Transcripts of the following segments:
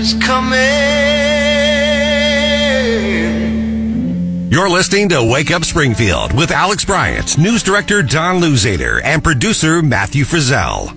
is coming. You're listening to Wake Up Springfield with Alex Bryant, news director Don Luzader, and producer Matthew Frizzell.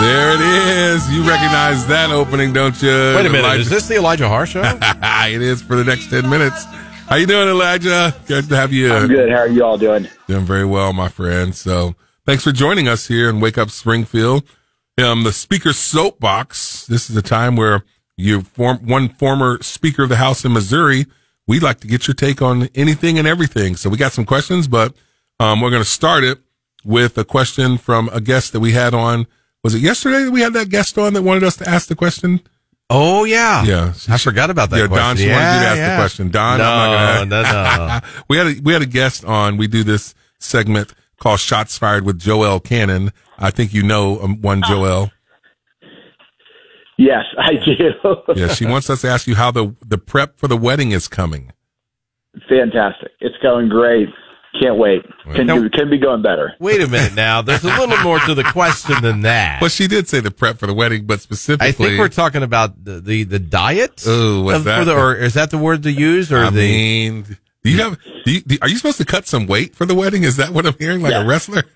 There it is. You recognize that opening, don't you? Wait a minute. Elijah? Is this the Elijah Haahr show? it is for the next 10 minutes. How you doing, Elijah? Good to have you. I'm good. How are you all doing? Doing very well, my friend. So thanks for joining us here in Wake Up Springfield. Um, the Speaker Soapbox. This is a time where you form one former Speaker of the House in Missouri. We'd like to get your take on anything and everything. So we got some questions, but um, we're going to start it with a question from a guest that we had on. Was it yesterday that we had that guest on that wanted us to ask the question? Oh yeah, Yeah, I forgot about that. Yeah, Don, question. she wanted you to ask yeah. the question. Don, no, I'm not gonna. no, no. we had a we had a guest on. We do this segment called "Shots Fired" with Joelle Cannon. I think you know um, one Joelle. Yes, I do. Yeah, she wants us to ask you how the the prep for the wedding is coming. Fantastic. It's going great. Can't wait. Can, Now- can be going better. Wait a minute now. There's a little more to the question than that. But she did say the prep for the wedding, but specifically, I think we're talking about the the, the diet. Ooh, what's of- that? the- or is that the word to use? Or I the mean, do you have? Do you, do, are you supposed to cut some weight for the wedding? Is that what I'm hearing? Like Yeah. a wrestler?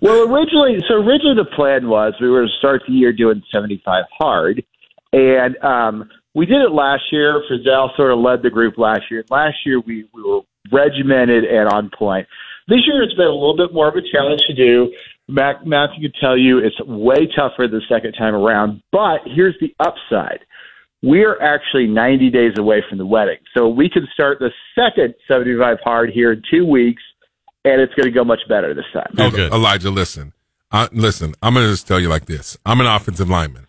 Well, originally, so originally the plan was we were to start the year doing 75 hard, and um, we did it last year. Frizzell sort of led the group last year. Last year we, we were regimented and on point. This year it's been a little bit more of a challenge to do. Mac, Matthew could tell you it's way tougher the second time around, but here's the upside. We're actually 90 days away from the wedding. So we can start the second 75 hard here in two weeks, and it's going to go much better this time. Oh, good. Elijah, listen. Listen, I'm going to just tell you like this. I'm an offensive lineman.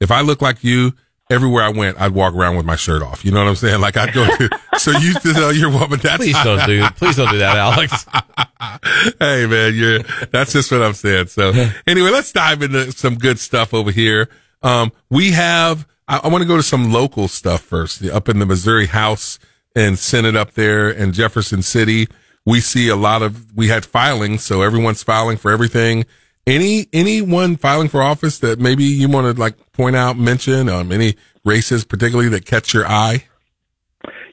If I look like you, everywhere I went, I'd walk around with my shirt off. You know what I'm saying? Like I'd go to, so you used to tell your woman that's, please don't do please don't do that, Alex. hey man, you're, that's just what I'm saying. So anyway, let's dive into some good stuff over here. Um, we have, I, I want to go to some local stuff first up in the Missouri House and Senate up there in Jefferson City. We see a lot of, we had filing. So everyone's filing for everything. Any, anyone filing for office that maybe you want to like point out, mention, um, any races particularly that catch your eye?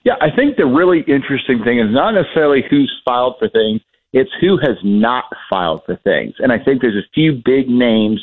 Yeah, I think the really interesting thing is not necessarily who's filed for things, it's who has not filed for things. And I think there's a few big names.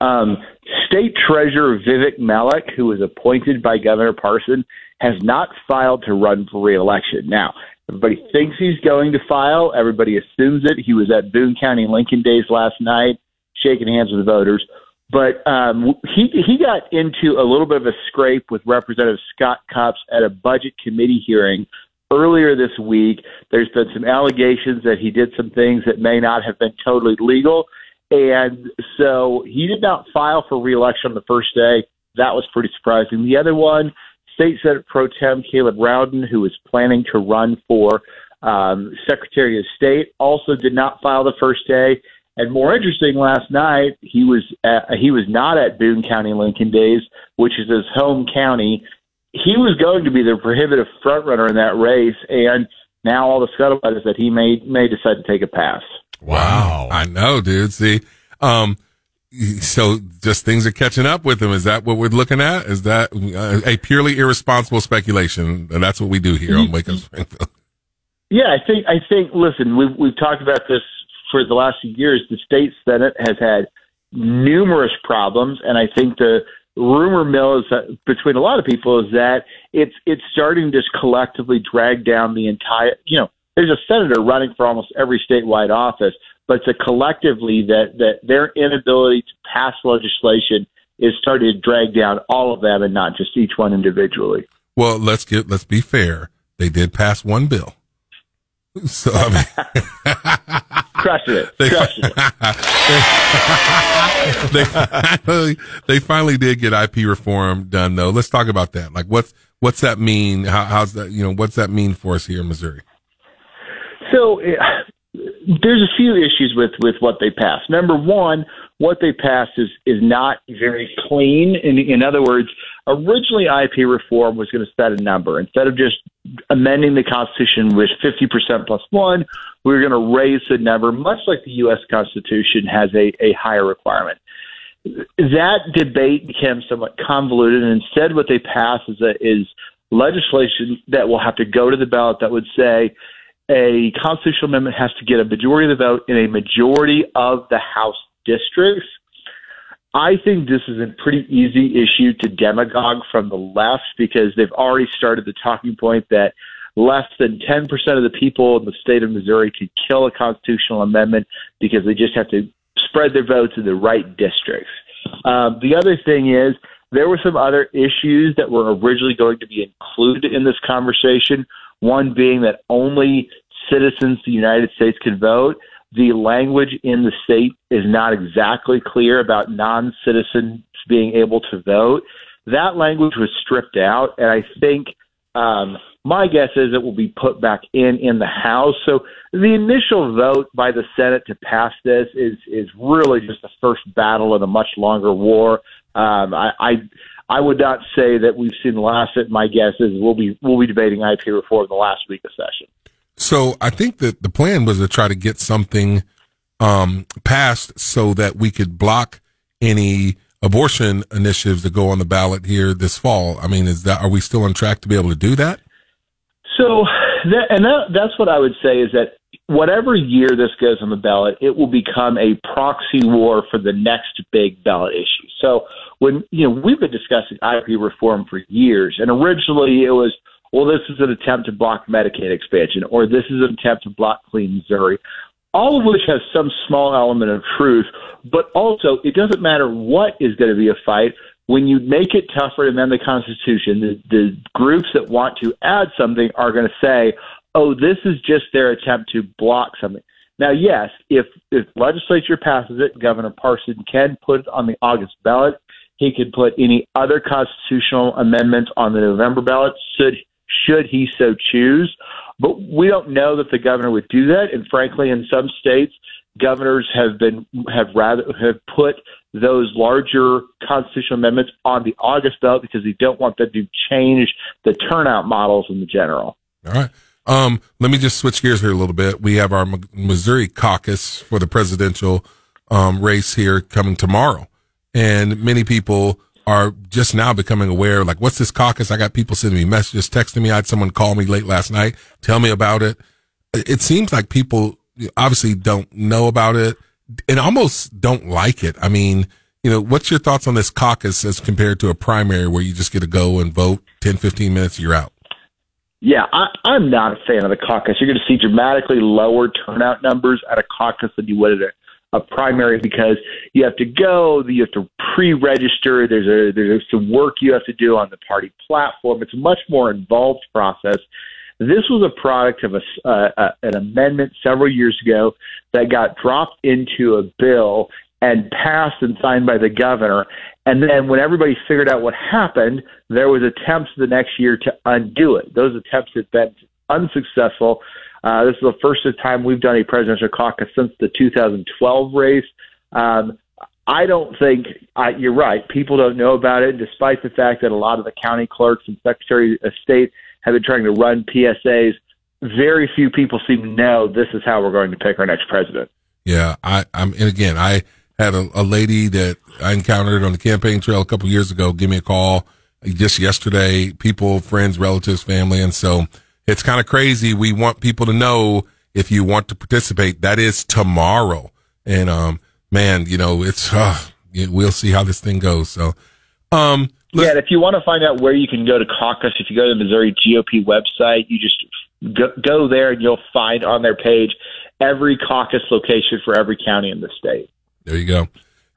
Um, State Treasurer Vivek Malek, who was appointed by Governor Parson, has not filed to run for reelection. Now, everybody thinks he's going to file. Everybody assumes it. He was at Boone County Lincoln Days last night, shaking hands with the voters. But um, he he got into a little bit of a scrape with Representative Scott Cupps at a budget committee hearing earlier this week. There's been some allegations that he did some things that may not have been totally legal, and so he did not file for reelection on the first day. That was pretty surprising. The other one, State Senate Pro Tem Caleb Rowden, who is planning to run for um, Secretary of State, also did not file the first day. And more interesting, last night he was at, he was not at Boone County Lincoln Days, which is his home county. He was going to be the prohibitive front runner in that race, and now all the scuttlebutt is that he may may decide to take a pass. Wow. I know, dude. See, um, so just things are catching up with him. Is that what we're looking at? Is that uh, a purely irresponsible speculation? And that's what we do here on Wake Up Springfield. Yeah, I think I think. Listen, we've we've talked about this for the last few years. The state senate has had numerous problems, and I think the rumor mill is that, between a lot of people is that it's it's starting to just collectively drag down the entire. You know, there's a senator running for almost every statewide office, but it's a collectively that that their inability to pass legislation is starting to drag down all of them, and not just each one individually. Well, let's get let's be fair. They did pass one bill. So I mean, Crushing it, they, crushing it. they finally they finally did get IP reform done though. Let's talk about that. Like what's what's that mean? How, how's that you know what's that mean for us here in Missouri? So uh, there's a few issues with with what they passed. Number one, what they passed is is not very clean. In in other words, originally IP reform was going to set a number instead of just amending the Constitution with 50% plus one, we were going to raise the number, much like the U.S. Constitution has a, a higher requirement. That debate became somewhat convoluted, and instead, what they passed is, a, is legislation that will have to go to the ballot that would say a constitutional amendment has to get a majority of the vote in a majority of the House districts. I think this is a pretty easy issue to demagogue from the left because they've already started the talking point that less than 10% of the people in the state of Missouri could kill a constitutional amendment because they just have to spread their votes in the right districts. Um, the other thing is, there were some other issues that were originally going to be included in this conversation. One being that only citizens of the United States can vote. The language in the state is not exactly clear about non citizens being able to vote. That language was stripped out, and I think um, my guess is it will be put back in in the House. So the initial vote by the Senate to pass this is is really just the first battle in a much longer war. Um, I, I I would not say that we've seen the last of it. My guess is we'll be we'll be debating IP reform the last week of session. So I think that the plan was to try to get something um, passed so that we could block any abortion initiatives that go on the ballot here this fall. I mean, is that are we still on track to be able to do that? So, that, and that, that's what I would say is that whatever year this goes on the ballot, it will become a proxy war for the next big ballot issue. So, when you know we've been discussing IP reform for years, and originally it was well, this is an attempt to block Medicaid expansion, or this is an attempt to block Clean Missouri, all of which has some small element of truth, but also it doesn't matter what is going to be a fight. When you make it tougher to amend the Constitution, the, the groups that want to add something are going to say, oh, this is just their attempt to block something. Now, yes, if if legislature passes it, Governor Parson can put it on the August ballot. He could put any other constitutional amendments on the November ballot. Should should he so choose. But we don't know that the governor would do that. And frankly, in some states, governors have been have rather have put those larger constitutional amendments on the August ballot because they don't want them to change the turnout models in the general. All right. Um, let me just switch gears here a little bit. We have our Missouri caucus for the presidential um, race here coming tomorrow, and many people are just now becoming aware, like, what's this caucus? I got people sending me messages, texting me. I had someone call me late last night, tell me about it. It seems like people obviously don't know about it and almost don't like it. I mean, you know, what's your thoughts on this caucus as compared to a primary where you just get to go and vote 10, 15 minutes, you're out? Yeah, I, I'm not a fan of the caucus. You're going to see dramatically lower turnout numbers at a caucus than you would at a a primary because you have to go, you have to pre-register. There's a there's some work you have to do on the party platform. It's a much more involved process. This was a product of a, uh, uh, an amendment several years ago that got dropped into a bill and passed and signed by the governor. And then when everybody figured out what happened, there was attempts the next year to undo it. Those attempts have been unsuccessful. Uh, this is the first time we've done a presidential caucus since the 2012 race. Um, I don't think you're right. People don't know about it, despite the fact that a lot of the county clerks and secretary of state have been trying to run PSAs. Very few people seem to know this is how we're going to pick our next president. Yeah, I, I'm, and again, I had a, a lady that I encountered on the campaign trail a couple years ago give me a call just yesterday. People, friends, relatives, family, and so it's kind of crazy. We want people to know if you want to participate, that is tomorrow. And, um, man, you know, it's, uh, we'll see how this thing goes. So, um, yeah, if you want to find out where you can go to caucus, if you go to the Missouri GOP website, you just go, go there and you'll find on their page every caucus location for every county in the state. There you go.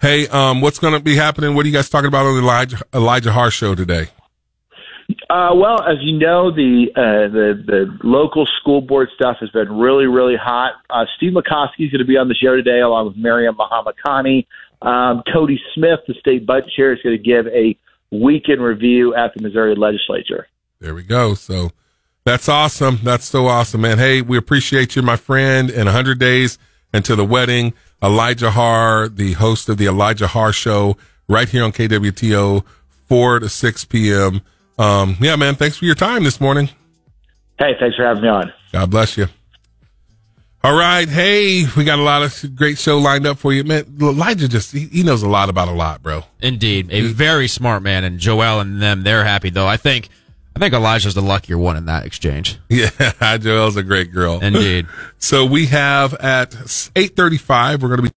Hey, um, what's going to be happening? What are you guys talking about on the Elijah, Elijah Haahr show today? Uh, well, as you know, the uh, the the local school board stuff has been really really hot. Uh, Steve McCoskey is going to be on the show today, along with Maryam Mohammadi. Um, Cody Smith, the state budget chair, is going to give a weekend review at the Missouri legislature. There we go. So that's awesome. That's so awesome, man. Hey, we appreciate you, my friend. In 100 days until the wedding, Elijah Haahr, the host of the Elijah Haahr Show, right here on KWTO, 4 to 6 p.m. Um, yeah, man, thanks for your time this morning. Hey, thanks for having me on. God bless you. All right. Hey, we got a lot of great show lined up for you. Man, Elijah just, he, he knows a lot about a lot, bro. Indeed. A very smart man. And Joelle and them, they're happy though. I think, I think Elijah's the luckier one in that exchange. Yeah. Joelle's a great girl. Indeed. So we have at 835, we're going to be